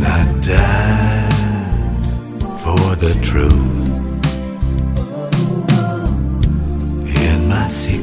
When I die for the truth in my secret.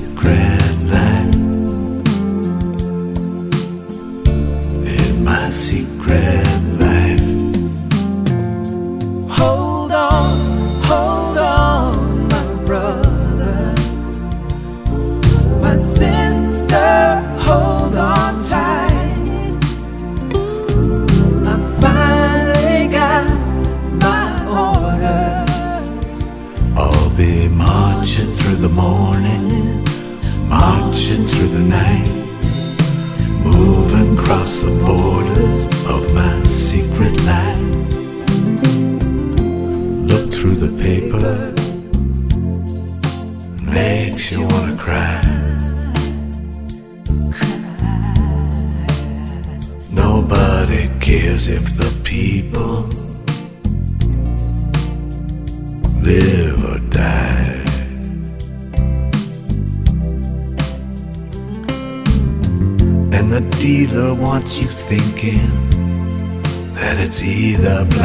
the.